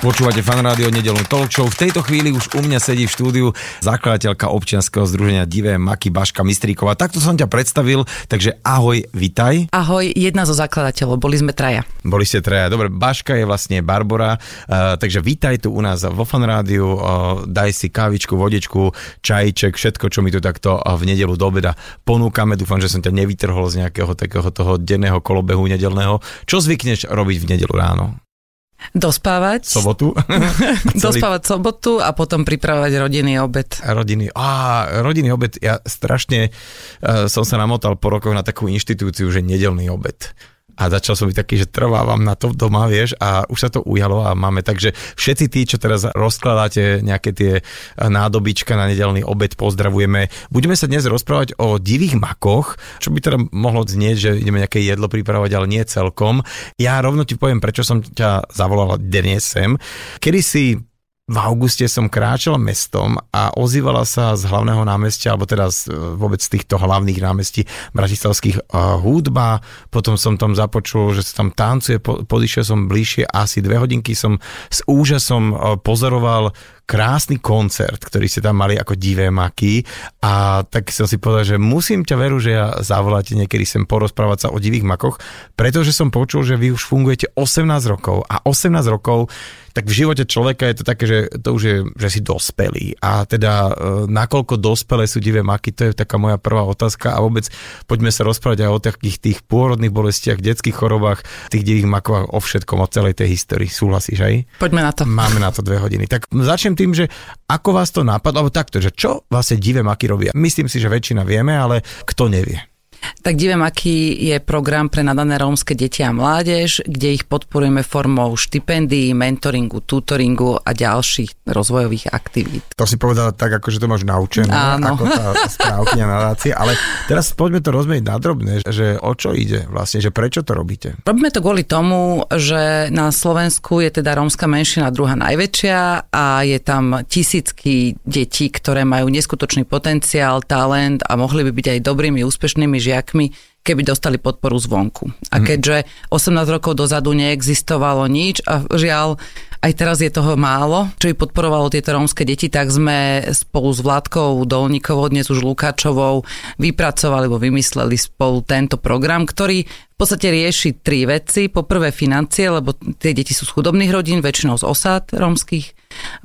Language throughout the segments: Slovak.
Počúvate fan rádio nedelnú talk show. V tejto chvíli už u mňa sedí v štúdiu zakladateľka občianskeho združenia Divé Maky Baška Mistríková. Takto som ťa predstavil, takže ahoj, vitaj. Ahoj, jedna zo zakladateľov, boli sme traja. Boli ste traja. Dobre, Baška je vlastne Barbara, uh, takže vítaj tu u nás vo fan rádiu, uh, daj si kávičku, vodečku, čajček, všetko, čo mi tu takto uh, v nedelu do obeda ponúkame. Dúfam, že som ťa nevytrhol z nejakého takého toho denného kolobehu nedelného. Čo zvykneš robiť v nedelu ráno? Dospávať. Sobotu? Dospávať sobotu a potom pripravovať rodinný obed. Rodiny. Á, rodinný obed. Ja strašne uh, som sa namotal po rokoch na takú inštitúciu, že nedelný obed. A začal som byť taký, že trvávam na to doma, vieš, a už sa to ujalo a máme. Takže všetci tí, čo teraz rozkladáte nejaké tie nádobička na nedelný obed, pozdravujeme. Budeme sa dnes rozprávať o divých makoch, čo by teda mohlo znieť, že ideme nejaké jedlo pripravovať, ale nie celkom. Ja rovno ti poviem, prečo som ťa zavolala dnes sem. Kedy si v auguste som kráčal mestom a ozývala sa z hlavného námestia, alebo teda z, vôbec z týchto hlavných námestí bratislavských uh, hudba, potom som tam započul, že sa tam tancuje, po, podišiel som bližšie, asi dve hodinky som s úžasom uh, pozoroval krásny koncert, ktorý ste tam mali ako divé maky a tak som si povedal, že musím ťa veru, že ja zavoláte niekedy sem porozprávať sa o divých makoch, pretože som počul, že vy už fungujete 18 rokov a 18 rokov tak v živote človeka je to také, že to už je, že si dospelý. A teda e, nakoľko dospelé sú divé maky, to je taká moja prvá otázka a vôbec poďme sa rozprávať aj o takých tých pôrodných bolestiach, detských chorobách, tých divých makovách, o všetkom, o celej tej histórii. Súhlasíš aj? Poďme na to. Máme na to dve hodiny. Tak začnem tým, že ako vás to napadlo, alebo takto, že čo vlastne divé maky robia. Myslím si, že väčšina vieme, ale kto nevie. Tak Divem, aký je program pre nadané rómske deti a mládež, kde ich podporujeme formou štipendií, mentoringu, tutoringu a ďalších rozvojových aktivít. To si povedala tak, ako že to máš naučené, Áno. ako tá správkňa nadácie, ale teraz poďme to rozmeniť na drobné, že o čo ide vlastne, že prečo to robíte? Robíme to kvôli tomu, že na Slovensku je teda rómska menšina druhá najväčšia a je tam tisícky detí, ktoré majú neskutočný potenciál, talent a mohli by byť aj dobrými, úspešnými žiakmi, keby dostali podporu zvonku. A keďže 18 rokov dozadu neexistovalo nič a žiaľ, aj teraz je toho málo, čo by podporovalo tieto rómske deti, tak sme spolu s Vládkou Dolníkovou, dnes už Lukáčovou, vypracovali alebo vymysleli spolu tento program, ktorý v podstate rieši tri veci. Po prvé financie, lebo tie deti sú z chudobných rodín, väčšinou z osád rómskych.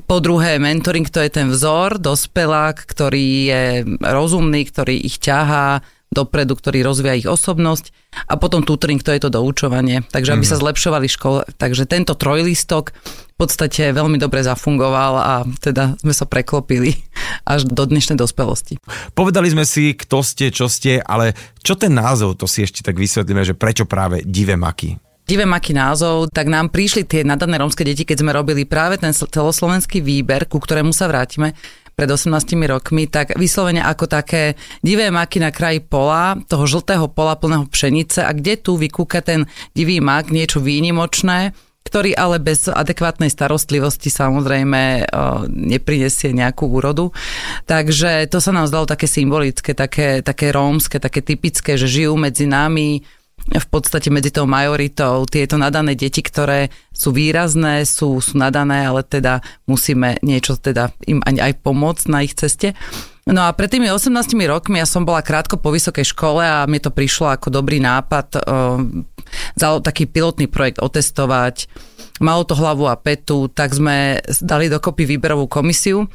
Po druhé mentoring, to je ten vzor, dospelák, ktorý je rozumný, ktorý ich ťahá, dopredu, ktorý rozvíja ich osobnosť a potom tutoring, to je to doučovanie. Takže aby mm-hmm. sa zlepšovali škole. Takže tento trojlistok v podstate veľmi dobre zafungoval a teda sme sa preklopili až do dnešnej dospelosti. Povedali sme si, kto ste, čo ste, ale čo ten názov, to si ešte tak vysvetlíme, že prečo práve divé maky? Divem aký názov, tak nám prišli tie nadané rómske deti, keď sme robili práve ten celoslovenský výber, ku ktorému sa vrátime, pred 18 rokmi, tak vyslovene ako také divé maky na kraji pola, toho žltého pola plného pšenice a kde tu vykúka ten divý mak, niečo výnimočné, ktorý ale bez adekvátnej starostlivosti samozrejme neprinesie nejakú úrodu. Takže to sa nám zdalo také symbolické, také, také rómske, také typické, že žijú medzi nami, v podstate medzi tou majoritou tieto nadané deti, ktoré sú výrazné, sú, sú nadané, ale teda musíme niečo teda im aj, pomôcť na ich ceste. No a pred tými 18 rokmi ja som bola krátko po vysokej škole a mi to prišlo ako dobrý nápad uh, za taký pilotný projekt otestovať. Malo to hlavu a petu, tak sme dali dokopy výberovú komisiu,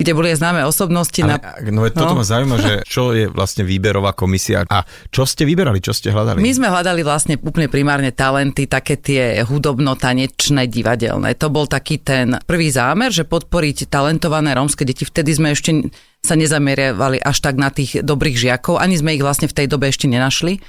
kde boli aj známe osobnosti. Ale, na... no, toto no. ma zaujíma, že čo je vlastne výberová komisia a čo ste vyberali, čo ste hľadali? My sme hľadali vlastne úplne primárne talenty, také tie hudobno-tanečné, divadelné. To bol taký ten prvý zámer, že podporiť talentované rómske deti. Vtedy sme ešte sa nezameriavali až tak na tých dobrých žiakov, ani sme ich vlastne v tej dobe ešte nenašli.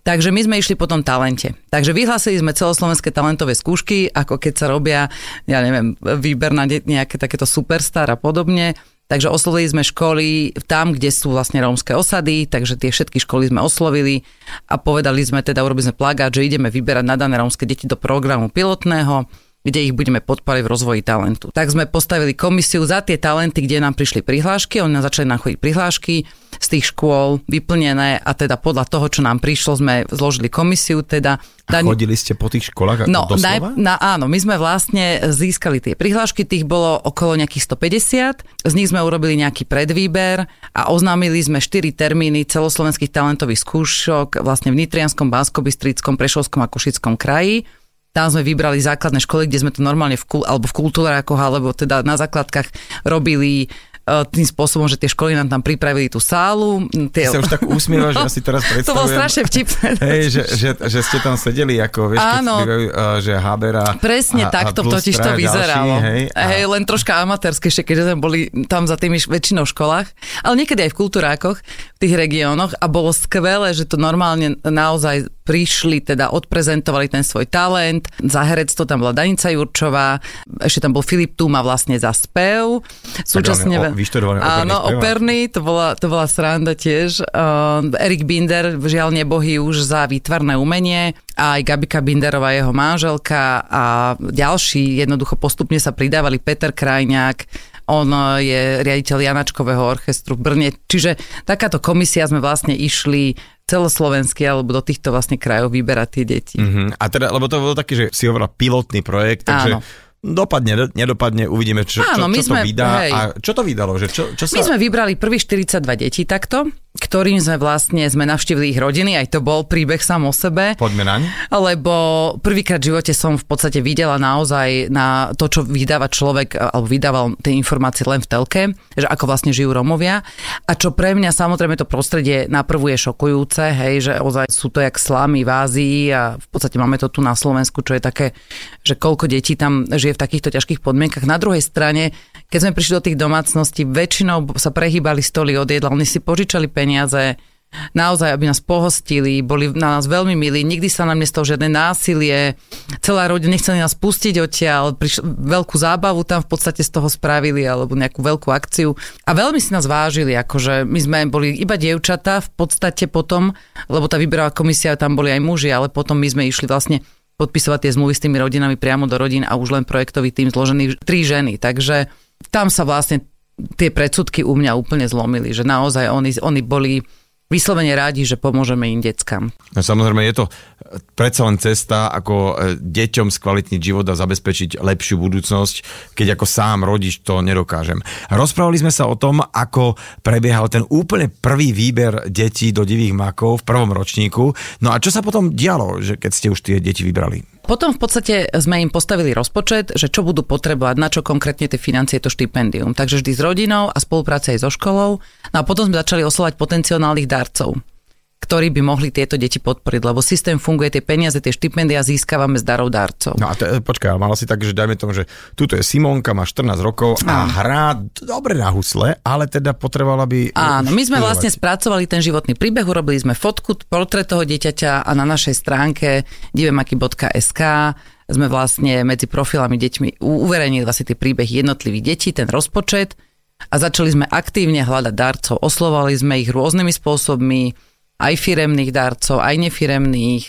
Takže my sme išli po tom talente. Takže vyhlásili sme celoslovenské talentové skúšky, ako keď sa robia, ja neviem, výber na nejaké takéto superstar a podobne. Takže oslovili sme školy tam, kde sú vlastne rómske osady, takže tie všetky školy sme oslovili a povedali sme teda, urobili sme plagát, že ideme vyberať nadané rómske deti do programu pilotného kde ich budeme podporiť v rozvoji talentu. Tak sme postavili komisiu za tie talenty, kde nám prišli prihlášky, oni nám začali nachodiť prihlášky z tých škôl vyplnené a teda podľa toho, čo nám prišlo, sme zložili komisiu. Teda a chodili ste po tých školách no, doslova? Na, áno, my sme vlastne získali tie prihlášky, tých bolo okolo nejakých 150, z nich sme urobili nejaký predvýber a oznámili sme 4 termíny celoslovenských talentových skúšok vlastne v Nitrianskom, Banskobystrickom, Prešovskom a Košickom kraji. Tam sme vybrali základné školy, kde sme to normálne v, alebo v kultúrákoch, alebo teda na základkách robili E, tým spôsobom, že tie školy nám tam pripravili tú sálu. Tie... Ty sa už tak usmievaš, že asi teraz predstavujem. to bolo strašne vtipné. Hej, že, že, že, ste tam sedeli, ako vieš, Áno, keď bývajú, uh, že Habera. Presne a, takto a totiž to vyzeralo. Ďalší, hej, a... hej, len troška amatérske, keďže sme boli tam za tými väčšinou školách, ale niekedy aj v kultúrákoch, v tých regiónoch a bolo skvelé, že to normálne naozaj prišli, teda odprezentovali ten svoj talent. Za herectvo tam bola Danica Jurčová, ešte tam bol Filip Tuma vlastne za spev. Súčasne... vyštudovaný Áno, operný, to bola, to bola sranda tiež. Uh, Erik Binder, žiaľ nebohy už za výtvarné umenie, aj Gabika Binderová, jeho manželka a ďalší jednoducho postupne sa pridávali Peter Krajňák, on je riaditeľ Janačkového orchestru v Brne. Čiže takáto komisia sme vlastne išli celoslovenský alebo do týchto vlastne krajov vyberať tie deti. Uh-huh. A teda, lebo to bolo taký, že si hovorila pilotný projekt, takže Áno dopadne, nedopadne, uvidíme, čo, Áno, čo, čo sme, to vydá. Hej. A čo to vydalo? Že čo, čo sa... My sme vybrali prvých 42 detí takto ktorým sme vlastne, sme navštívili ich rodiny, aj to bol príbeh sám o sebe. Poďme naň. Lebo prvýkrát v živote som v podstate videla naozaj na to, čo vydáva človek, alebo vydával tie informácie len v telke, že ako vlastne žijú Romovia. A čo pre mňa samozrejme to prostredie na prvú je šokujúce, hej, že ozaj sú to jak slámy v Ázii a v podstate máme to tu na Slovensku, čo je také, že koľko detí tam žije v takýchto ťažkých podmienkach. Na druhej strane keď sme prišli do tých domácností, väčšinou sa prehýbali stoly od jedla, oni si požičali peniaze, naozaj, aby nás pohostili, boli na nás veľmi milí, nikdy sa nám nestalo žiadne násilie, celá rodina nechceli nás pustiť odtiaľ, prišli, veľkú zábavu tam v podstate z toho spravili, alebo nejakú veľkú akciu. A veľmi si nás vážili, akože my sme boli iba dievčatá v podstate potom, lebo tá výberová komisia, tam boli aj muži, ale potom my sme išli vlastne podpisovať tie zmluvy s tými rodinami priamo do rodín a už len projektový tým zložený tri ženy, takže tam sa vlastne tie predsudky u mňa úplne zlomili, že naozaj oni, oni boli vyslovene rádi, že pomôžeme im deckám. No samozrejme je to predsa len cesta, ako e, deťom skvalitniť život a zabezpečiť lepšiu budúcnosť, keď ako sám rodič to nedokážem. Rozprávali sme sa o tom, ako prebiehal ten úplne prvý výber detí do divých makov v prvom ročníku. No a čo sa potom dialo, že keď ste už tie deti vybrali? Potom v podstate sme im postavili rozpočet, že čo budú potrebovať, na čo konkrétne tie financie to štipendium. Takže vždy s rodinou a spolupráce aj so školou. No a potom sme začali oslovať potenciálnych darcov ktorí by mohli tieto deti podporiť, lebo systém funguje, tie peniaze, tie štipendia získavame z darov darcov. No a te, počkaj, ale mala si tak, že dajme tomu, že tuto je Simonka, má 14 rokov a hrá dobre na husle, ale teda potrebovala by... Áno, my sme vlastne spracovali ten životný príbeh, urobili sme fotku, portrét toho dieťaťa a na našej stránke divemaky.sk sme vlastne medzi profilami deťmi uverejnili vlastne tie príbehy jednotlivých detí, ten rozpočet a začali sme aktívne hľadať darcov. Oslovali sme ich rôznymi spôsobmi, aj firemných darcov, aj nefiremných.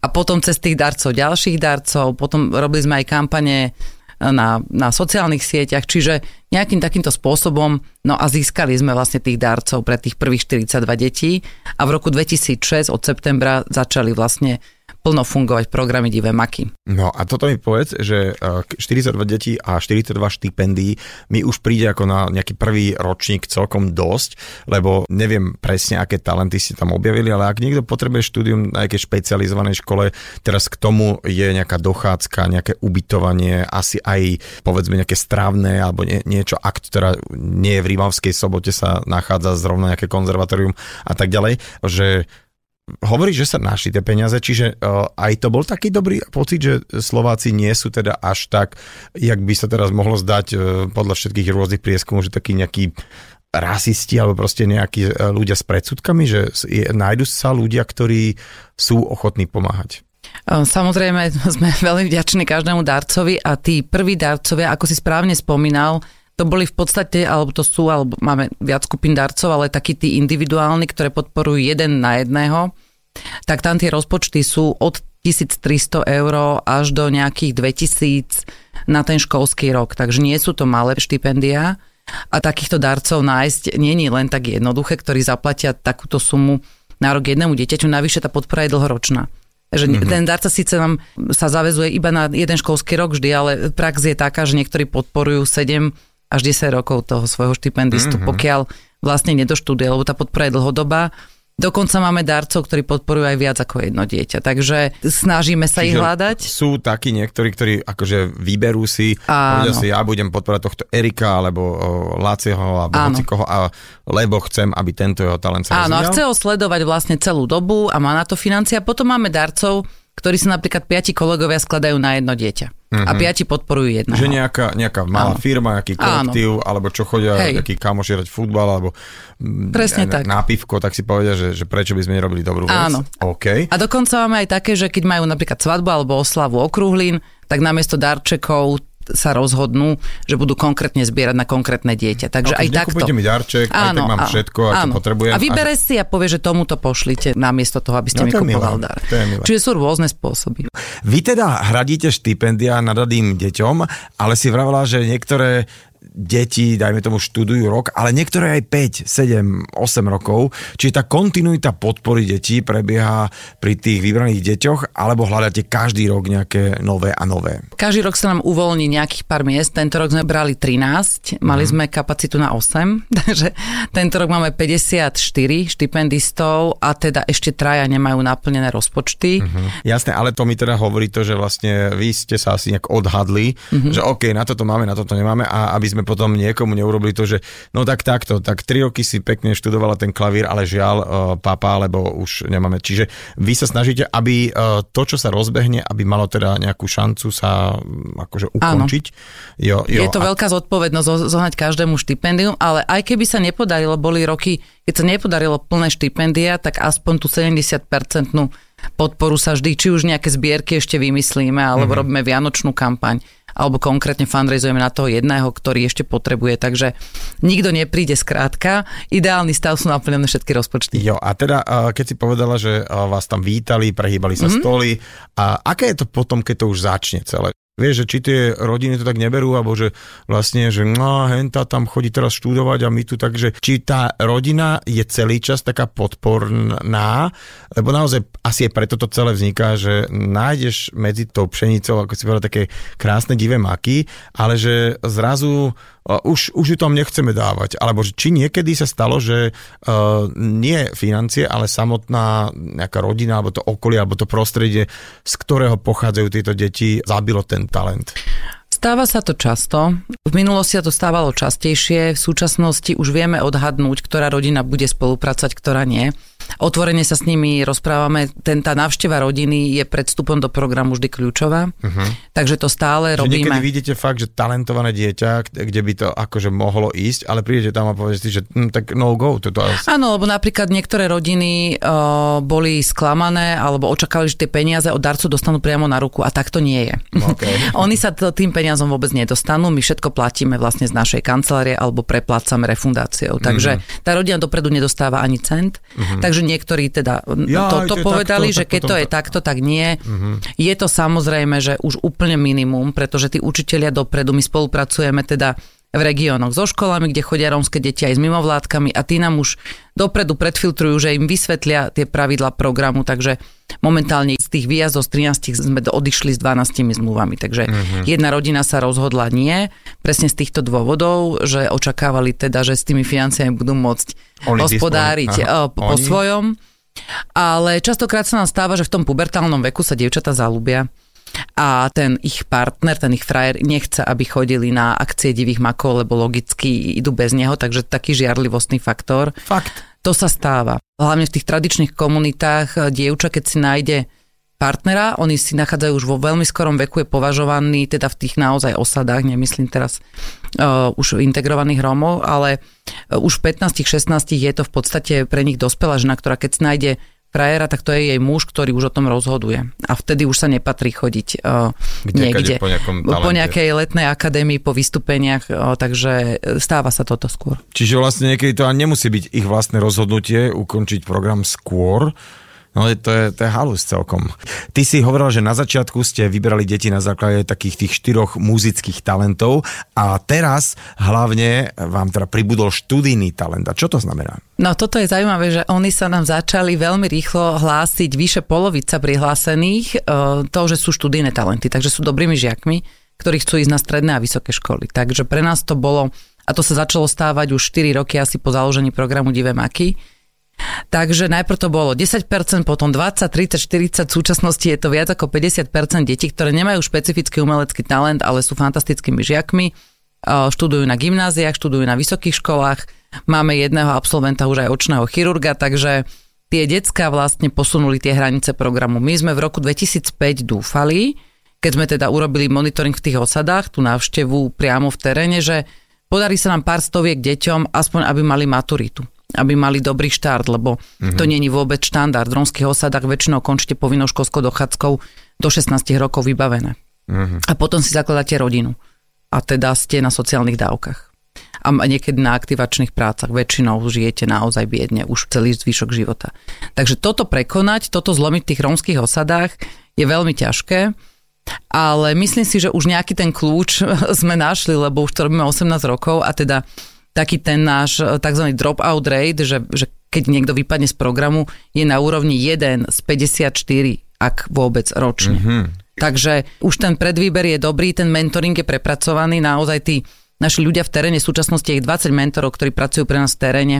A potom cez tých darcov ďalších darcov, potom robili sme aj kampane na, na sociálnych sieťach, čiže nejakým takýmto spôsobom, no a získali sme vlastne tých darcov pre tých prvých 42 detí. A v roku 2006 od septembra začali vlastne plno fungovať programy Divé maky. No a toto mi povedz, že 42 e, detí a 42 štipendií mi už príde ako na nejaký prvý ročník celkom dosť, lebo neviem presne, aké talenty si tam objavili, ale ak niekto potrebuje štúdium na nejakej špecializovanej škole, teraz k tomu je nejaká dochádzka, nejaké ubytovanie, asi aj povedzme nejaké strávne alebo nie, niečo, ak teda nie je v Rímavskej sobote sa nachádza zrovna nejaké konzervatórium a tak ďalej, že hovorí, že sa našli tie peniaze, čiže uh, aj to bol taký dobrý pocit, že Slováci nie sú teda až tak, jak by sa teraz mohlo zdať uh, podľa všetkých rôznych prieskumov, že takí nejakí rasisti alebo proste nejakí uh, ľudia s predsudkami, že nájdu sa ľudia, ktorí sú ochotní pomáhať. Samozrejme, sme veľmi vďační každému darcovi a tí prví darcovia, ako si správne spomínal, to boli v podstate, alebo to sú, alebo máme viac skupín darcov, ale takí tí individuálni, ktoré podporujú jeden na jedného, tak tam tie rozpočty sú od 1300 eur až do nejakých 2000 na ten školský rok. Takže nie sú to malé štipendia a takýchto darcov nájsť je len tak jednoduché, ktorí zaplatia takúto sumu na rok jednému dieťaťu. Navyše tá podpora je dlhoročná. Že mm-hmm. ten darca síce nám sa zavezuje iba na jeden školský rok vždy, ale prax je taká, že niektorí podporujú 7 až 10 rokov toho svojho štipendistu, mm-hmm. pokiaľ vlastne nedoštuduje, lebo tá podpora je dlhodobá Dokonca máme darcov, ktorí podporujú aj viac ako jedno dieťa. Takže snažíme sa Čiže ich hľadať. Sú takí niektorí, ktorí akože vyberú si, povedia si, ja budem podporovať tohto Erika, alebo Lácieho, alebo hocikoho, a, lebo chcem, aby tento jeho talent sa Áno, rozvíjal. a chce ho sledovať vlastne celú dobu a má na to financie. A potom máme darcov, ktorí sa napríklad piati kolegovia skladajú na jedno dieťa. Uh-huh. A mhm. piati podporujú jedného. Že nejaká, nejaká malá Áno. firma, nejaký kolektív, Áno. alebo čo chodia, Hej. nejaký kamoši hrať futbal, alebo mm, Presne tak. na pivko, tak si povedia, že, že prečo by sme nerobili dobrú vec. Áno. Okay. A dokonca máme aj také, že keď majú napríklad svadbu alebo oslavu okrúhlin, tak namiesto darčekov sa rozhodnú, že budú konkrétne zbierať na konkrétne dieťa. Takže no, aj takto. mi darček, áno, aj tak mám všetko, a čo potrebujem. A vybere a... si a povie, že tomuto pošlite namiesto toho, aby ste no, mi kupoval dar. Čiže sú rôzne spôsoby. Vy teda hradíte štipendia nadaným deťom, ale si vravela, že niektoré deti, dajme tomu, študujú rok, ale niektoré aj 5, 7, 8 rokov. Čiže tá kontinuita podpory detí prebieha pri tých vybraných deťoch, alebo hľadáte každý rok nejaké nové a nové? Každý rok sa nám uvoľní nejakých pár miest. Tento rok sme brali 13, mali mm. sme kapacitu na 8, takže tento rok máme 54 štipendistov a teda ešte traja nemajú naplnené rozpočty. Mm-hmm. Jasné, ale to mi teda hovorí to, že vlastne vy ste sa asi nejak odhadli, mm-hmm. že OK, na toto máme, na toto nemáme a aby sme potom niekomu neurobili to, že no tak takto, tak tri roky si pekne študovala ten klavír, ale žiaľ uh, papa, lebo už nemáme. Čiže vy sa snažíte, aby uh, to, čo sa rozbehne, aby malo teda nejakú šancu sa um, akože ukončiť. Jo, jo, Je to a... veľká zodpovednosť zohnať každému štipendium, ale aj keby sa nepodarilo, boli roky, keď sa nepodarilo plné štipendia, tak aspoň tú 70-percentnú podporu sa vždy, či už nejaké zbierky ešte vymyslíme, alebo mm-hmm. robíme vianočnú kampaň alebo konkrétne fundraizujeme na toho jedného, ktorý ešte potrebuje. Takže nikto nepríde skrátka. Ideálny stav sú naplnené všetky rozpočty. Jo, a teda, keď si povedala, že vás tam vítali, prehýbali sa mm-hmm. stoly, a aké je to potom, keď to už začne celé? Vieš, že či tie rodiny to tak neberú, alebo že vlastne, že no, henta tam chodí teraz študovať a my tu takže, či tá rodina je celý čas taká podporná, lebo naozaj asi je preto to celé vzniká, že nájdeš medzi tou pšenicou, ako si povedal, také krásne divé maky, ale že zrazu už, už ju tam nechceme dávať. Alebo či niekedy sa stalo, že uh, nie financie, ale samotná nejaká rodina, alebo to okolie, alebo to prostredie, z ktorého pochádzajú tieto deti, zabilo ten talent. Stáva sa to často. V minulosti sa to stávalo častejšie. V súčasnosti už vieme odhadnúť, ktorá rodina bude spolupracovať, ktorá nie. Otvorene sa s nimi rozprávame. Ten, tá návšteva rodiny je pred vstupom do programu vždy kľúčová. Uh-huh. Takže to stále Čiže robíme. Niekedy vidíte fakt, že talentované dieťa, kde by to akože mohlo ísť, ale prídete tam a poviete si, že hm, tak no go. Toto. Áno, lebo napríklad niektoré rodiny uh, boli sklamané alebo očakávali, že tie peniaze od darcu dostanú priamo na ruku a tak to nie je. Okay. Oni sa tým peniazom peniazom vôbec nedostanú. My všetko platíme vlastne z našej kancelárie alebo preplácame refundáciou. Takže mm-hmm. tá rodina dopredu nedostáva ani cent. Mm-hmm. Takže niektorí teda ja, toto to povedali, takto, že keď to je takto, tak nie. Mm-hmm. Je to samozrejme, že už úplne minimum, pretože tí učitelia dopredu, my spolupracujeme teda v regiónoch so školami, kde chodia rómske deti aj s mimovládkami a tí nám už dopredu predfiltrujú, že im vysvetlia tie pravidla programu, takže momentálne z tých výjazdov z 13 sme odišli s 12 zmluvami, takže uh-huh. jedna rodina sa rozhodla nie, presne z týchto dôvodov, že očakávali teda, že s tými financiami budú môcť Oni hospodáriť Aha. po, po svojom, ale častokrát sa nám stáva, že v tom pubertálnom veku sa dievčata zalúbia a ten ich partner, ten ich frajer nechce, aby chodili na akcie divých makov, lebo logicky idú bez neho, takže taký žiarlivostný faktor. Fakt. To sa stáva. Hlavne v tých tradičných komunitách eh, dievča, keď si nájde partnera, oni si nachádzajú už vo veľmi skorom veku, je považovaný teda v tých naozaj osadách, nemyslím teraz uh, už integrovaných Rómov, ale uh, už v 15-16 je to v podstate pre nich dospelá žena, ktorá keď si nájde frajera, tak to je jej muž, ktorý už o tom rozhoduje. A vtedy už sa nepatrí chodiť uh, niekde. Po, po nejakej letnej akadémii, po vystúpeniach, uh, takže stáva sa toto skôr. Čiže vlastne niekedy to ani nemusí byť ich vlastné rozhodnutie ukončiť program skôr, No to je, to je halus celkom. Ty si hovoril, že na začiatku ste vyberali deti na základe takých tých štyroch muzických talentov a teraz hlavne vám teda pribudol študijný talent. A čo to znamená? No toto je zaujímavé, že oni sa nám začali veľmi rýchlo hlásiť, vyše polovica prihlásených, e, to, že sú študijné talenty, takže sú dobrými žiakmi, ktorí chcú ísť na stredné a vysoké školy. Takže pre nás to bolo, a to sa začalo stávať už 4 roky asi po založení programu Divé maky, Takže najprv to bolo 10%, potom 20, 30, 40, v súčasnosti je to viac ako 50% detí, ktoré nemajú špecifický umelecký talent, ale sú fantastickými žiakmi, študujú na gymnáziách, študujú na vysokých školách, máme jedného absolventa už aj očného chirurga, takže tie decka vlastne posunuli tie hranice programu. My sme v roku 2005 dúfali, keď sme teda urobili monitoring v tých osadách, tú návštevu priamo v teréne, že podarí sa nám pár stoviek deťom, aspoň aby mali maturitu aby mali dobrý štart, lebo mm-hmm. to není vôbec štandard. V romských osadách väčšinou končíte povinnou školskou dochádzkou do 16 rokov vybavené. Mm-hmm. A potom si zakladáte rodinu. A teda ste na sociálnych dávkach. A niekedy na aktivačných prácach. Väčšinou žijete naozaj biedne už celý zvyšok života. Takže toto prekonať, toto zlomiť v tých rómskych osadách je veľmi ťažké. Ale myslím si, že už nejaký ten kľúč sme našli, lebo už to robíme 18 rokov a teda taký ten náš e, tzv. drop-out rate, že, že keď niekto vypadne z programu, je na úrovni 1 z 54, ak vôbec ročne. Mm-hmm. Takže už ten predvýber je dobrý, ten mentoring je prepracovaný, naozaj tí naši ľudia v teréne, v súčasnosti je ich 20 mentorov, ktorí pracujú pre nás v teréne,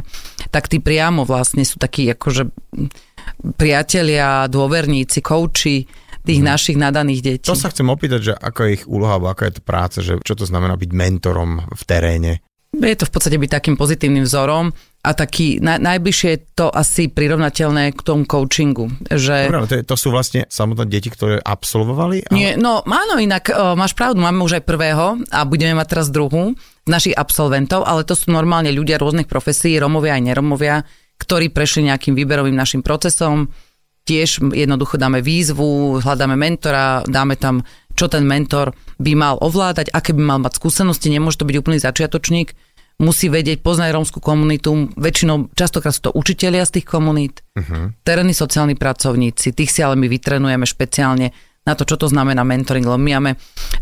tak tí priamo vlastne sú takí akože priatelia, dôverníci, kouči tých hmm. našich nadaných detí. To sa chcem opýtať, že ako je ich úloha, alebo aká je to práca, že čo to znamená byť mentorom v teréne? Je to v podstate byť takým pozitívnym vzorom a taký na, najbližšie je to asi prirovnateľné k tomu coachingu. Že... Dobre, to, to sú vlastne samotné deti, ktoré absolvovali? Ale... Nie, no áno, inak o, máš pravdu, máme už aj prvého a budeme mať teraz druhú našich absolventov, ale to sú normálne ľudia rôznych profesí, Romovia aj neromovia, ktorí prešli nejakým výberovým našim procesom, tiež jednoducho dáme výzvu, hľadáme mentora, dáme tam, čo ten mentor by mal ovládať, aké by mal mať skúsenosti, nemôže to byť úplný začiatočník, musí vedieť, poznať rómskú komunitu, väčšinou, častokrát sú to učitelia z tých komunít, uh-huh. terénni sociálni pracovníci, tých si ale my vytrenujeme špeciálne na to, čo to znamená mentoring, lebo my máme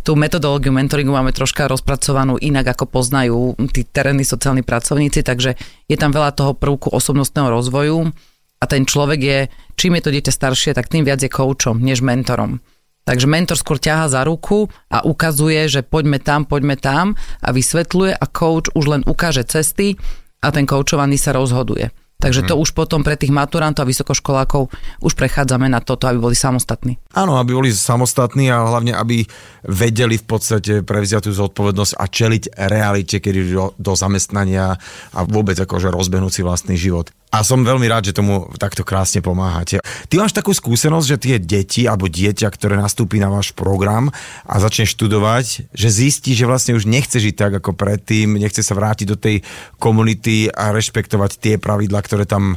tú metodológiu mentoringu máme troška rozpracovanú inak, ako poznajú tí terénni sociálni pracovníci, takže je tam veľa toho prvku osobnostného rozvoju a ten človek je, čím je to dieťa staršie, tak tým viac je koučom, než mentorom. Takže mentor skôr ťaha za ruku a ukazuje, že poďme tam, poďme tam a vysvetľuje a coach už len ukáže cesty a ten koučovaný sa rozhoduje. Takže to mhm. už potom pre tých maturantov a vysokoškolákov už prechádzame na toto, aby boli samostatní. Áno, aby boli samostatní a hlavne, aby vedeli v podstate prevziať tú zodpovednosť a čeliť realite, kedy do, do zamestnania a vôbec akože rozbehnúť si vlastný život. A som veľmi rád, že tomu takto krásne pomáhate. Ty máš takú skúsenosť, že tie deti alebo dieťa, ktoré nastúpi na váš program a začne študovať, že zistí, že vlastne už nechce žiť tak ako predtým, nechce sa vrátiť do tej komunity a rešpektovať tie pravidlá, ktoré tam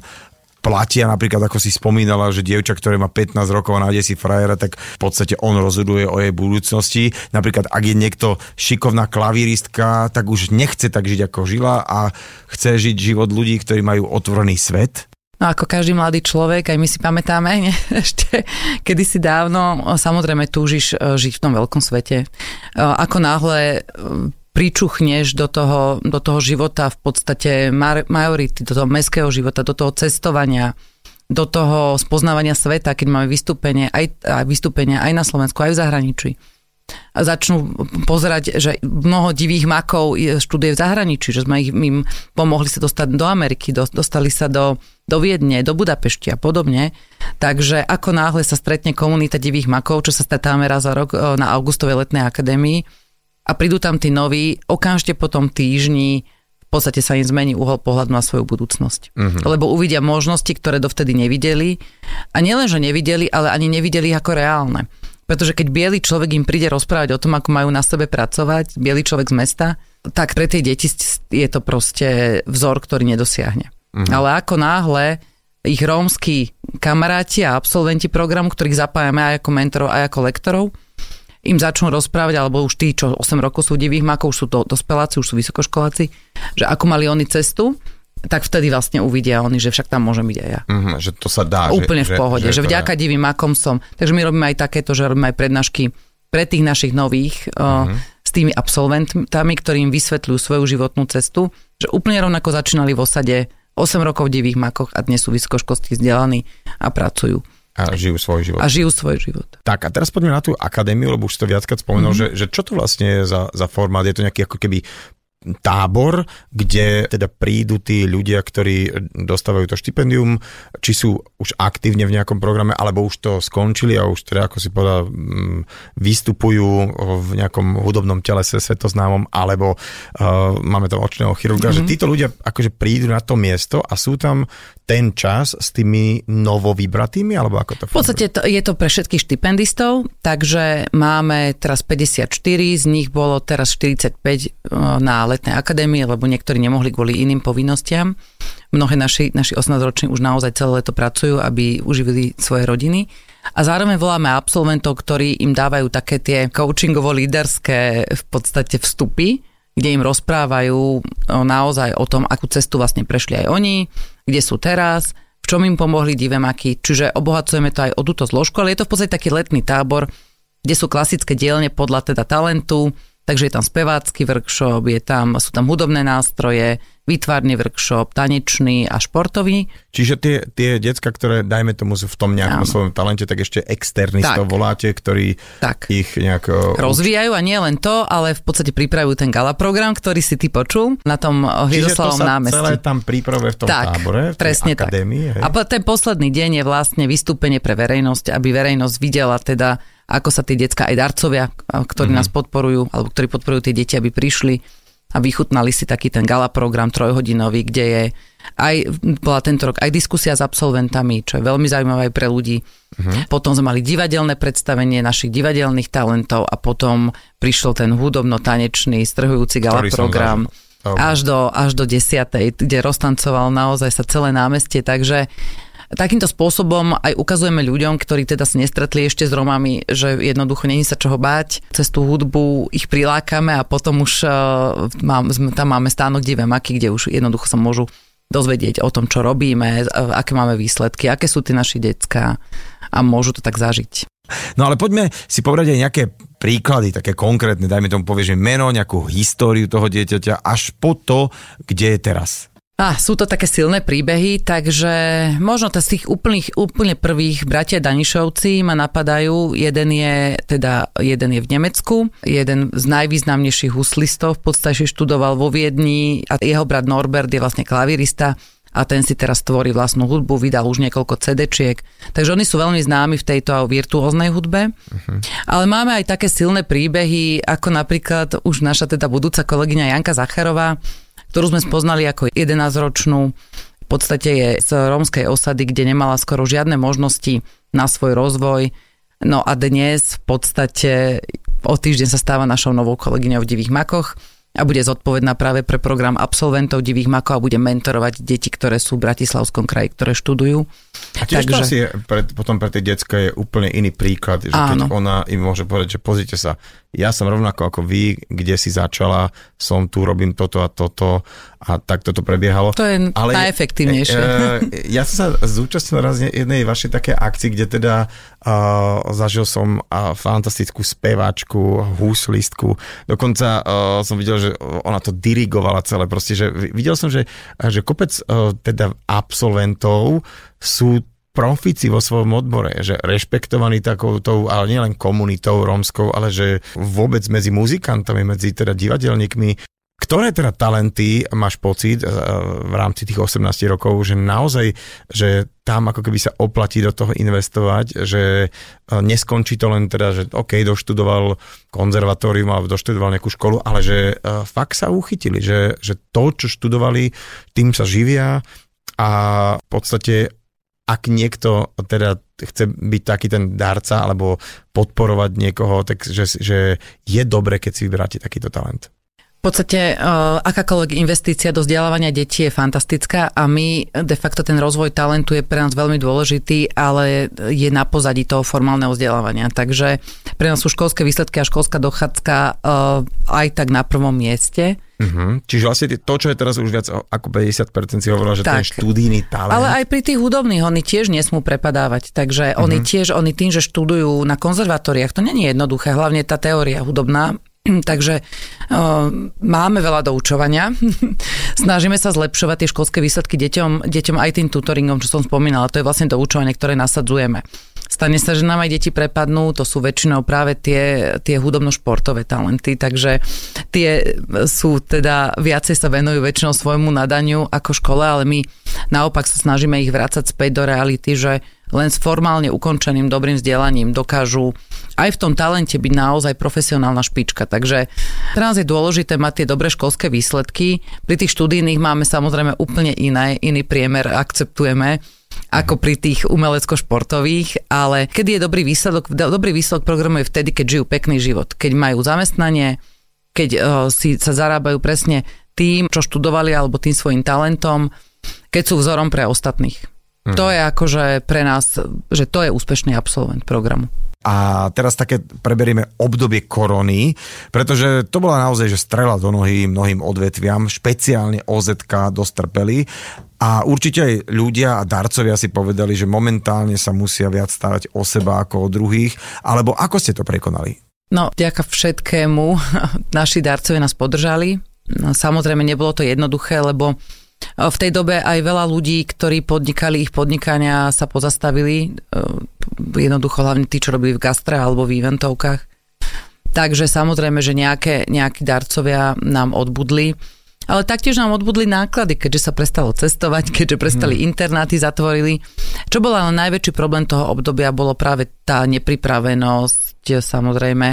platia, napríklad ako si spomínala, že dievča, ktoré má 15 rokov a nájde si frajera, tak v podstate on rozhoduje o jej budúcnosti. Napríklad ak je niekto šikovná klavíristka, tak už nechce tak žiť ako žila a chce žiť život ľudí, ktorí majú otvorený svet. No ako každý mladý človek, aj my si pamätáme, nie? ešte kedysi dávno, samozrejme túžiš e, žiť v tom veľkom svete. E, ako náhle pričuchneš do toho, do toho života v podstate majority, do toho mestského života, do toho cestovania, do toho spoznávania sveta, keď máme vystúpenie aj, aj vystúpenie aj na Slovensku, aj v zahraničí. A začnú pozerať, že mnoho divých makov študuje v zahraničí, že sme ich, im pomohli sa dostať do Ameriky, do, dostali sa do, do Viedne, do Budapešti a podobne. Takže ako náhle sa stretne komunita divých makov, čo sa stretáme raz za rok e, na Augustovej letnej akadémii, a prídu tam tí noví, okamžite po tom týždni v podstate sa im zmení uhol pohľadu na svoju budúcnosť. Uh-huh. Lebo uvidia možnosti, ktoré dovtedy nevideli. A nielen, že nevideli, ale ani nevideli ako reálne. Pretože keď biely človek im príde rozprávať o tom, ako majú na sebe pracovať, biely človek z mesta, tak pre tie deti je to proste vzor, ktorý nedosiahne. Uh-huh. Ale ako náhle ich rómsky kamaráti a absolventi programu, ktorých zapájame aj ako mentorov, aj ako lektorov, im začnú rozprávať, alebo už tí, čo 8 rokov sú divých makov, už sú to dospeláci, už sú vysokoškoláci, že ako mali oni cestu, tak vtedy vlastne uvidia oni, že však tam môžem byť aj ja. Mhm, že to sa dá. Úplne že, v pohode, že, že, že vďaka divým makom som. Takže my robíme aj takéto, že robíme aj prednášky pre tých našich nových uh, s tými absolventami, ktorým vysvetľujú svoju životnú cestu, že úplne rovnako začínali v osade 8 rokov v divých makoch a dnes sú vysokoškolsky vzdelaní a pracujú. A žijú svoj život. A žijú svoj život. Tak a teraz poďme na tú akadémiu, lebo už to viackrát spomenul, mm-hmm. že, že čo to vlastne je za, za formát? Je to nejaký ako keby tábor, kde teda prídu tí ľudia, ktorí dostávajú to štipendium, či sú už aktívne v nejakom programe, alebo už to skončili a už teda, ako si povedal, mm, vystupujú v nejakom hudobnom telese svetoznámom, alebo uh, máme tam očného chirurga, mm-hmm. že títo ľudia akože prídu na to miesto a sú tam ten čas s tými novovybratými, alebo ako to V podstate to, je to pre všetkých štipendistov, takže máme teraz 54, z nich bolo teraz 45 na letnej akadémie, lebo niektorí nemohli kvôli iným povinnostiam. Mnohé naši, naši 18-roční už naozaj celé leto pracujú, aby uživili svoje rodiny. A zároveň voláme absolventov, ktorí im dávajú také tie coachingovo-líderské v podstate vstupy, kde im rozprávajú naozaj o tom, akú cestu vlastne prešli aj oni, kde sú teraz, v čom im pomohli divemaky, čiže obohacujeme to aj o túto zložku, ale je to v podstate taký letný tábor, kde sú klasické dielne podľa teda talentu, takže je tam spevácky workshop, je tam, sú tam hudobné nástroje, výtvarný workshop, tanečný a športový. Čiže tie, tie decka, ktoré, dajme tomu, sú v tom nejakom Áno. svojom talente, tak ešte externistov tak. voláte, ktorí tak. ich nejako... Rozvíjajú a nie len to, ale v podstate pripravujú ten gala program, ktorý si ty počul na tom Hviezdoslavom námestí. celé tam príprave v tom tak, tábore, v presne akadémii. Tak. Hej. A ten posledný deň je vlastne vystúpenie pre verejnosť, aby verejnosť videla teda ako sa tí decka aj darcovia, ktorí mm-hmm. nás podporujú, alebo ktorí podporujú tie deti, aby prišli a vychutnali si taký ten gala program trojhodinový, kde je aj, bola tento rok aj diskusia s absolventami, čo je veľmi zaujímavé aj pre ľudí. Uh-huh. Potom sme mali divadelné predstavenie našich divadelných talentov a potom prišiel ten hudobno-tanečný, strhujúci gala Ktorý program až do, až do desiatej, kde roztancoval naozaj sa celé námestie, takže Takýmto spôsobom aj ukazujeme ľuďom, ktorí teda sa nestretli ešte s Romami, že jednoducho není sa čoho báť. Cez tú hudbu ich prilákame a potom už uh, mám, tam máme stánok divé maky, kde už jednoducho sa môžu dozvedieť o tom, čo robíme, aké máme výsledky, aké sú tie naši decka a môžu to tak zažiť. No ale poďme si povedať aj nejaké príklady, také konkrétne, dajme tomu povieš, že meno, nejakú históriu toho dieťaťa, až po to, kde je teraz. Ah, sú to také silné príbehy, takže možno z tých úplných, úplne prvých bratia Danišovci ma napadajú. Jeden je, teda, jeden je v Nemecku, jeden z najvýznamnejších huslistov, v podstate študoval vo Viedni a jeho brat Norbert je vlastne klavirista a ten si teraz tvorí vlastnú hudbu, vydal už niekoľko CD-čiek. Takže oni sú veľmi známi v tejto virtuóznej hudbe. Uh-huh. Ale máme aj také silné príbehy, ako napríklad už naša teda budúca kolegyňa Janka Zacharová, ktorú sme spoznali ako 11-ročnú. V podstate je z rómskej osady, kde nemala skoro žiadne možnosti na svoj rozvoj. No a dnes v podstate o týždeň sa stáva našou novou kolegyňou v Divých makoch a bude zodpovedná práve pre program absolventov Divých makov a bude mentorovať deti, ktoré sú v Bratislavskom kraji, ktoré študujú. A tiež Takže... asi je pre, potom pre tie decka je úplne iný príklad, že Áno. keď ona im môže povedať, že pozrite sa, ja som rovnako ako vy, kde si začala, som tu, robím toto a toto a tak toto prebiehalo. To je Ale, najefektívnejšie. E, e, ja som sa zúčastnil raz jednej vašej také akcii, kde teda uh, zažil som uh, fantastickú speváčku, húslistku. Dokonca uh, som videl, že ona to dirigovala celé. Proste, že videl som, že, že kopec uh, teda absolventov sú profici vo svojom odbore, že rešpektovaní takoutou, ale nielen komunitou rómskou, ale že vôbec medzi muzikantami, medzi teda divadelníkmi, ktoré teda talenty máš pocit eh, v rámci tých 18 rokov, že naozaj, že tam ako keby sa oplatí do toho investovať, že eh, neskončí to len teda, že OK, doštudoval konzervatórium alebo doštudoval nejakú školu, ale že fakt sa uchytili, že, že to, čo študovali, tým sa živia a v podstate ak niekto teda chce byť taký ten darca alebo podporovať niekoho, tak že, že je dobre, keď si vyberáte takýto talent. V podstate uh, akákoľvek investícia do vzdelávania detí je fantastická a my de facto ten rozvoj talentu je pre nás veľmi dôležitý, ale je na pozadí toho formálneho vzdelávania. Takže pre nás sú školské výsledky a školská dochádzka uh, aj tak na prvom mieste. Uh-huh. Čiže vlastne to, čo je teraz už viac ako 50% si hovorila, že tak. ten študijný talent. Ale aj pri tých hudobných oni tiež nesmú prepadávať, takže uh-huh. oni tiež, oni tým, že študujú na konzervatóriách, to není jednoduché, hlavne tá teória hudobná, Takže uh, máme veľa doučovania. Snažíme sa zlepšovať tie školské výsledky deťom, deťom aj tým tutoringom, čo som spomínala. To je vlastne doučovanie, ktoré nasadzujeme. Stane sa, že nám aj deti prepadnú, to sú väčšinou práve tie, tie hudobno-športové talenty, takže tie sú teda, viacej sa venujú väčšinou svojmu nadaniu ako škole, ale my naopak sa snažíme ich vrácať späť do reality, že len s formálne ukončeným dobrým vzdelaním dokážu aj v tom talente byť naozaj profesionálna špička. Takže nás je dôležité mať tie dobré školské výsledky. Pri tých študijných máme samozrejme úplne iné, iný priemer, akceptujeme ako pri tých umelecko-športových, ale keď je dobrý výsledok, dobrý výsledok programu je vtedy, keď žijú pekný život, keď majú zamestnanie, keď uh, si sa zarábajú presne tým, čo študovali alebo tým svojim talentom, keď sú vzorom pre ostatných. Mm. To je akože pre nás, že to je úspešný absolvent programu. A teraz také preberieme obdobie korony, pretože to bola naozaj, že strela do nohy mnohým odvetviam, špeciálne OZK dostrpeli a určite aj ľudia a darcovia si povedali, že momentálne sa musia viac starať o seba ako o druhých, alebo ako ste to prekonali? No, ďaká všetkému naši darcovia nás podržali. No, samozrejme, nebolo to jednoduché, lebo v tej dobe aj veľa ľudí, ktorí podnikali ich podnikania, sa pozastavili. Jednoducho hlavne tí, čo robili v gastre alebo v eventovkách. Takže samozrejme, že nejaké, nejakí darcovia nám odbudli. Ale taktiež nám odbudli náklady, keďže sa prestalo cestovať, keďže prestali hmm. internáty, zatvorili. Čo bol ale najväčší problém toho obdobia, bolo práve tá nepripravenosť, samozrejme,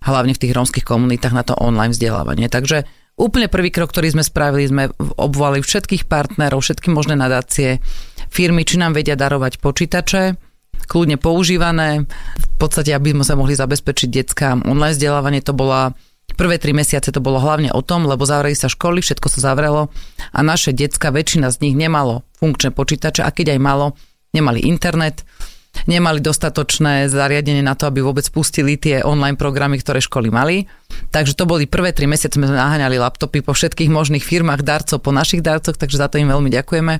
hlavne v tých rómskych komunitách na to online vzdelávanie. Takže úplne prvý krok, ktorý sme spravili, sme obvolali všetkých partnerov, všetky možné nadácie, firmy, či nám vedia darovať počítače, kľudne používané, v podstate, aby sme sa mohli zabezpečiť detskám online vzdelávanie, to bola Prvé tri mesiace to bolo hlavne o tom, lebo zavreli sa školy, všetko sa zavrelo a naše decka, väčšina z nich nemalo funkčné počítače a keď aj malo, nemali internet, nemali dostatočné zariadenie na to, aby vôbec pustili tie online programy, ktoré školy mali. Takže to boli prvé tri mesiace, sme naháňali laptopy po všetkých možných firmách darcov, po našich darcoch, takže za to im veľmi ďakujeme.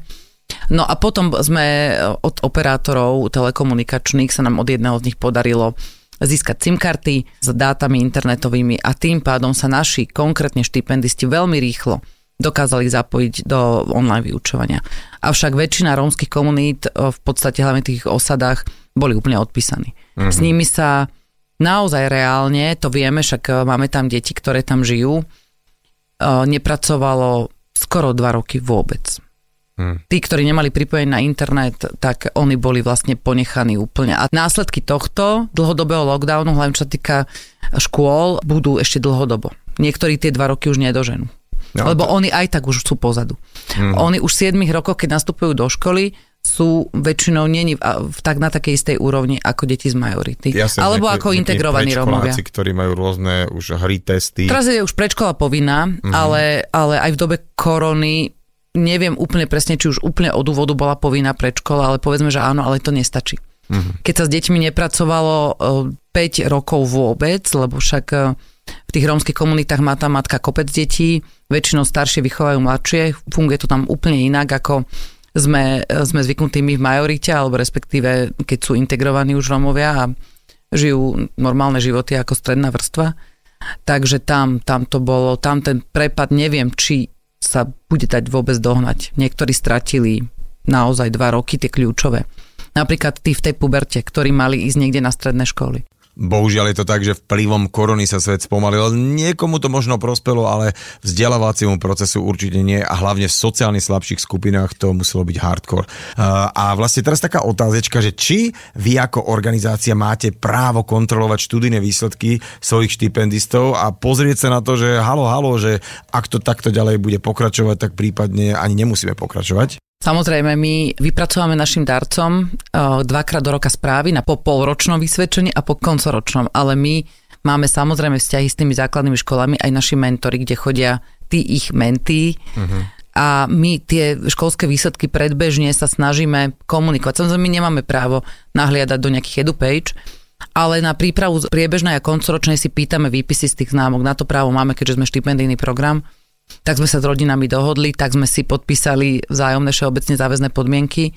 No a potom sme od operátorov telekomunikačných sa nám od jedného z nich podarilo získať SIM karty s dátami internetovými a tým pádom sa naši konkrétne štipendisti veľmi rýchlo dokázali zapojiť do online vyučovania. Avšak väčšina rómskych komunít v podstate hlavne tých osadách boli úplne odpísaní. Mm-hmm. S nimi sa naozaj reálne, to vieme, však máme tam deti, ktoré tam žijú, nepracovalo skoro dva roky vôbec. Hmm. Tí, ktorí nemali pripojenie na internet, tak oni boli vlastne ponechaní úplne. A následky tohto dlhodobého lockdownu, hlavne čo sa týka škôl, budú ešte dlhodobo. Niektorí tie dva roky už nedoženú. No, Lebo to... oni aj tak už sú pozadu. Hmm. Oni už v 7 rokoch, keď nastupujú do školy, sú väčšinou není v, tak na takej istej úrovni ako deti z majority. Jasne, Alebo nejaké, ako integrovaní Rómovia. ktorí majú rôzne už hry, testy. Teraz je už predškola povinná, mm-hmm. ale, ale aj v dobe korony neviem úplne presne, či už úplne od úvodu bola povinná predškola, ale povedzme, že áno, ale to nestačí. Uh-huh. Keď sa s deťmi nepracovalo 5 e, rokov vôbec, lebo však e, v tých rómskych komunitách má tá matka kopec detí, väčšinou staršie vychovajú mladšie, funguje to tam úplne inak, ako sme, e, sme zvyknutí my v majorite, alebo respektíve keď sú integrovaní už Rómovia a žijú normálne životy ako stredná vrstva. Takže tam, tam to bolo, tam ten prepad, neviem, či sa bude dať vôbec dohnať. Niektorí stratili naozaj dva roky, tie kľúčové. Napríklad tí v tej puberte, ktorí mali ísť niekde na stredné školy. Bohužiaľ je to tak, že vplyvom korony sa svet spomalil. Niekomu to možno prospelo, ale vzdelávaciemu procesu určite nie a hlavne v sociálne slabších skupinách to muselo byť hardcore. A vlastne teraz taká otázečka, že či vy ako organizácia máte právo kontrolovať študijné výsledky svojich štipendistov a pozrieť sa na to, že halo, halo, že ak to takto ďalej bude pokračovať, tak prípadne ani nemusíme pokračovať? Samozrejme, my vypracovame našim darcom dvakrát do roka správy na po polročnom vysvedčení a po koncoročnom, ale my máme samozrejme vzťahy s tými základnými školami, aj naši mentori, kde chodia tí ich mentí. Uh-huh. A my tie školské výsledky predbežne sa snažíme komunikovať. Samozrejme, my nemáme právo nahliadať do nejakých edupage, ale na prípravu priebežnej a koncoročnej si pýtame výpisy z tých známok. Na to právo máme, keďže sme štipendijný program tak sme sa s rodinami dohodli, tak sme si podpísali vzájomné všeobecne záväzné podmienky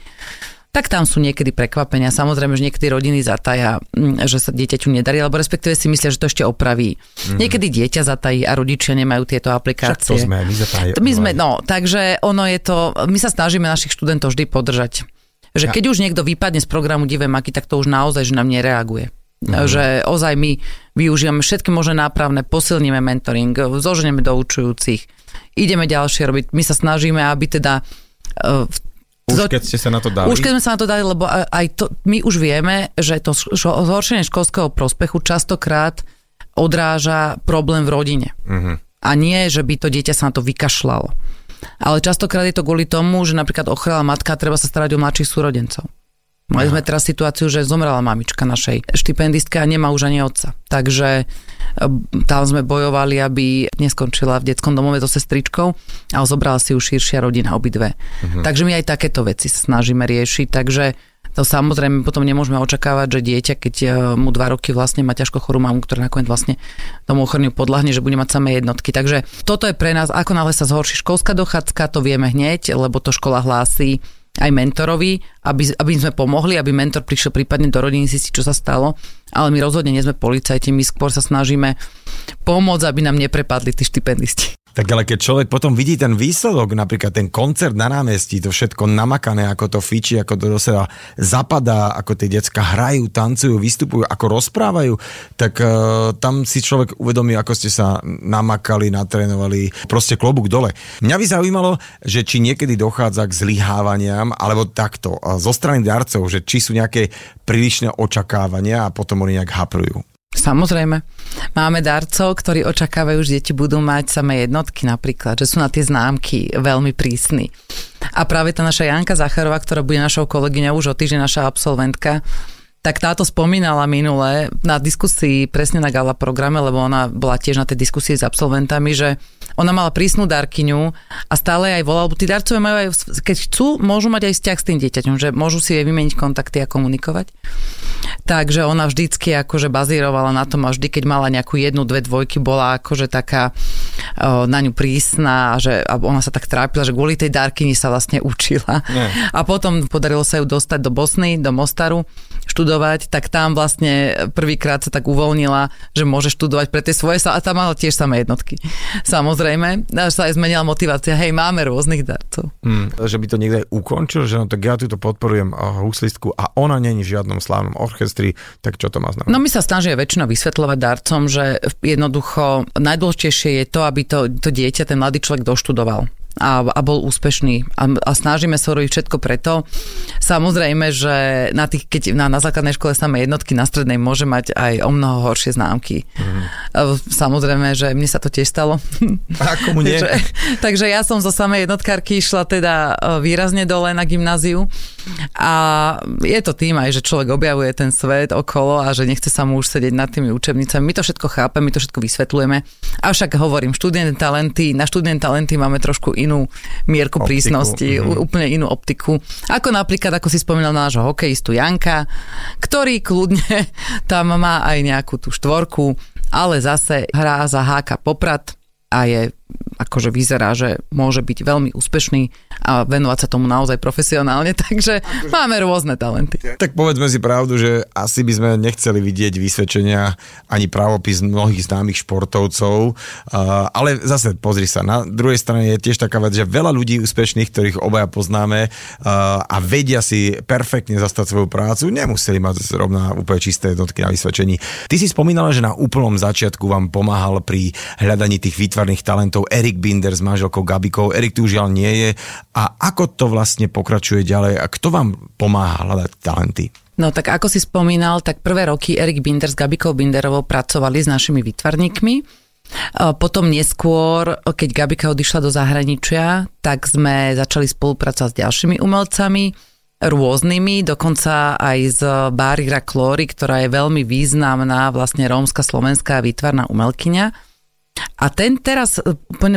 tak tam sú niekedy prekvapenia. Samozrejme, že niekedy rodiny zataja, mm, že sa dieťaťu nedarí, alebo respektíve si myslia, že to ešte opraví. Mm-hmm. Niekedy dieťa zatají a rodičia nemajú tieto aplikácie. Však to sme, my zatajili. My sme, no, takže ono je to, my sa snažíme našich študentov vždy podržať. Že keď už niekto vypadne z programu Divé maky, tak to už naozaj, že nám nereaguje. Mm-hmm. Že ozaj my využívame všetky možné nápravné, posilníme mentoring, zoženieme do učujúcich, ideme ďalšie robiť. My sa snažíme, aby teda e, v už keď ste sa na to dali? Už keď sme sa na to dali, lebo aj to, my už vieme, že to zhoršenie školského prospechu častokrát odráža problém v rodine. Uh-huh. A nie, že by to dieťa sa na to vykašľalo. Ale častokrát je to kvôli tomu, že napríklad ochrela matka treba sa starať o mladších súrodencov. Mali sme teraz situáciu, že zomrela mamička našej štipendistke a nemá už ani otca. Takže tam sme bojovali, aby neskončila v detskom domove so sestričkou, ale zobrala si už širšia rodina obidve. Uh-huh. Takže my aj takéto veci snažíme riešiť, takže to samozrejme potom nemôžeme očakávať, že dieťa, keď e, mu dva roky vlastne má ťažko chorú mamu, ktorá nakoniec vlastne tomu ochorniu podľahne, že bude mať samé jednotky. Takže toto je pre nás, ako náhle sa zhorší školská dochádzka, to vieme hneď, lebo to škola hlási aj mentorovi, aby, aby sme pomohli, aby mentor prišiel prípadne do rodiny si, čo sa stalo. Ale my rozhodne nie sme policajti, my skôr sa snažíme pomôcť, aby nám neprepadli tí štipendisti. Tak ale keď človek potom vidí ten výsledok, napríklad ten koncert na námestí, to všetko namakané, ako to fičí, ako to do seba zapadá, ako tie decka hrajú, tancujú, vystupujú, ako rozprávajú, tak uh, tam si človek uvedomí, ako ste sa namakali, natrénovali, proste klobúk dole. Mňa by zaujímalo, že či niekedy dochádza k zlyhávaniam, alebo takto, zo strany darcov, že či sú nejaké prílišné očakávania a potom oni nejak haprujú. Samozrejme. Máme darcov, ktorí očakávajú, že deti budú mať samé jednotky napríklad, že sú na tie známky veľmi prísni. A práve tá naša Janka Zacharová, ktorá bude našou kolegyňou už o týždeň, naša absolventka, tak táto spomínala minule na diskusii presne na gala programe, lebo ona bola tiež na tej diskusii s absolventami, že ona mala prísnu darkyňu a stále aj volala, lebo tí darcovia majú aj, keď chcú, môžu mať aj vzťah s tým dieťaťom, že môžu si jej vymeniť kontakty a komunikovať. Takže ona vždycky akože bazírovala na tom a vždy, keď mala nejakú jednu, dve dvojky, bola akože taká na ňu prísna a že a ona sa tak trápila, že kvôli tej darkyni sa vlastne učila. Nie. A potom podarilo sa ju dostať do Bosny, do Mostaru študovať, tak tam vlastne prvýkrát sa tak uvoľnila, že môže študovať pre tie svoje a tam mala tiež samé jednotky. Samozrejme, až sa aj zmenila motivácia, hej, máme rôznych darcov. Hmm, že by to niekto aj ukončil, že no tak ja túto podporujem huslistku a ona není v žiadnom slávnom orchestri, tak čo to má znamená? No my sa snažíme väčšinou vysvetľovať darcom, že jednoducho najdôležitejšie je to, aby to, to dieťa, ten mladý človek doštudoval a, a bol úspešný. A, a snažíme sa robiť všetko preto. Samozrejme, že na, tých, keď na, na základnej škole samé jednotky, na strednej môže mať aj o mnoho horšie známky. Mm. Samozrejme, že mne sa to tiež stalo. A komu nie? takže, takže ja som zo samej jednotkárky išla teda e, výrazne dole na gymnáziu a je to tým aj, že človek objavuje ten svet okolo a že nechce sa mu už sedieť nad tými učebnicami. My to všetko chápeme, my to všetko vysvetľujeme. Avšak hovorím, študent talenty, na študent talenty máme trošku inú mierku optiku. prísnosti, mm-hmm. úplne inú optiku. Ako napríklad, ako si spomínal nášho hokejistu Janka, ktorý kľudne tam má aj nejakú tú štvorku, ale zase hrá za HK Poprad a je akože vyzerá, že môže byť veľmi úspešný a venovať sa tomu naozaj profesionálne, takže akože... máme rôzne talenty. Tak povedzme si pravdu, že asi by sme nechceli vidieť vysvedčenia ani právopis mnohých známych športovcov, ale zase pozri sa, na druhej strane je tiež taká vec, že veľa ľudí úspešných, ktorých obaja poznáme a vedia si perfektne zastať svoju prácu, nemuseli mať zrovna úplne čisté jednotky na vysvedčení. Ty si spomínala, že na úplnom začiatku vám pomáhal pri hľadaní tých výtvarných talentov Erik Binder s manželkou Gabikou. Erik tu už žiaľ nie je. A ako to vlastne pokračuje ďalej a kto vám pomáha hľadať talenty? No tak ako si spomínal, tak prvé roky Erik Binder s Gabikou Binderovou pracovali s našimi výtvarníkmi. Potom neskôr, keď Gabika odišla do zahraničia, tak sme začali spolupracovať s ďalšími umelcami, rôznymi, dokonca aj z Bárira Klóry, ktorá je veľmi významná vlastne rómska slovenská výtvarná umelkyňa a ten teraz,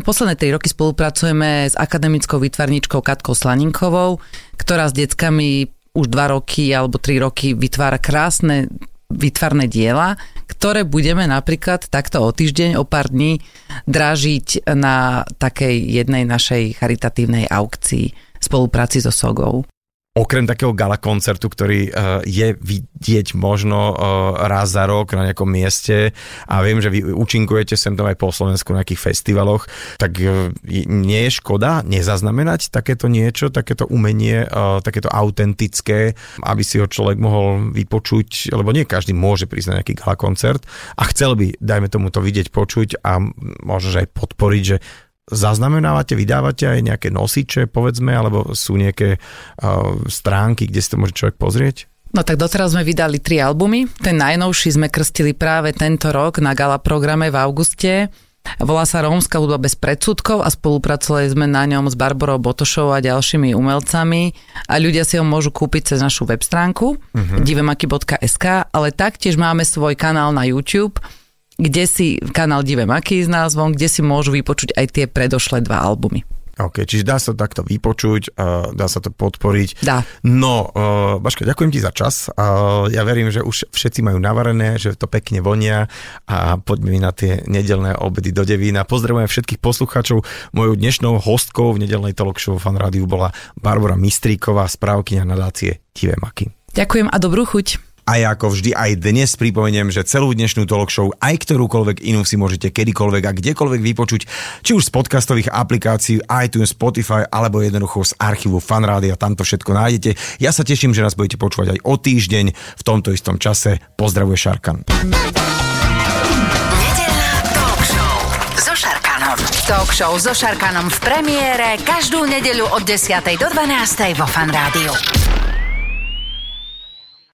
posledné 3 roky spolupracujeme s akademickou výtvarníčkou Katkou Slaninkovou, ktorá s deckami už 2 roky alebo 3 roky vytvára krásne vytvarné diela, ktoré budeme napríklad takto o týždeň, o pár dní dražiť na takej jednej našej charitatívnej aukcii spolupráci so Sogou okrem takého gala koncertu, ktorý uh, je vidieť možno uh, raz za rok na nejakom mieste a viem, že vy účinkujete sem tam aj po Slovensku na nejakých festivaloch, tak uh, nie je škoda nezaznamenať takéto niečo, takéto umenie, takéto autentické, aby si ho človek mohol vypočuť, lebo nie každý môže prísť na nejaký gala koncert a chcel by, dajme tomu to vidieť, počuť a možno aj podporiť, že zaznamenávate, vydávate aj nejaké nosiče, povedzme, alebo sú nejaké uh, stránky, kde si to môže človek pozrieť? No tak doteraz sme vydali tri albumy. Ten najnovší sme krstili práve tento rok na gala programe v auguste. Volá sa Rómska hudba bez predsudkov a spolupracovali sme na ňom s Barborou Botošovou a ďalšími umelcami a ľudia si ho môžu kúpiť cez našu web stránku uh-huh. divemaky.sk, ale taktiež máme svoj kanál na YouTube, kde si kanál Dive Maky s názvom, kde si môžu vypočuť aj tie predošlé dva albumy. OK, čiže dá sa to takto vypočuť, uh, dá sa to podporiť. Dá. No, uh, Baška, ďakujem ti za čas. Uh, ja verím, že už všetci majú navarené, že to pekne vonia a poďme na tie nedelné obedy do Devína. Pozdravujem všetkých poslucháčov. Mojou dnešnou hostkou v nedelnej talk show Fan Rádiu bola Barbara Mistríková, správkyňa nadácie Dive Maky. Ďakujem a dobrú chuť. A ja ako vždy aj dnes pripomeniem, že celú dnešnú talk show, aj ktorúkoľvek inú si môžete kedykoľvek a kdekoľvek vypočuť, či už z podcastových aplikácií, iTunes, Spotify, alebo jednoducho z archívu Fanrádia, tam to všetko nájdete. Ja sa teším, že nás budete počúvať aj o týždeň v tomto istom čase. Pozdravuje Šarkan. talk show so Šarkanom. V premiére každú nedeľu od 10. do 12. vo Fanrádiu.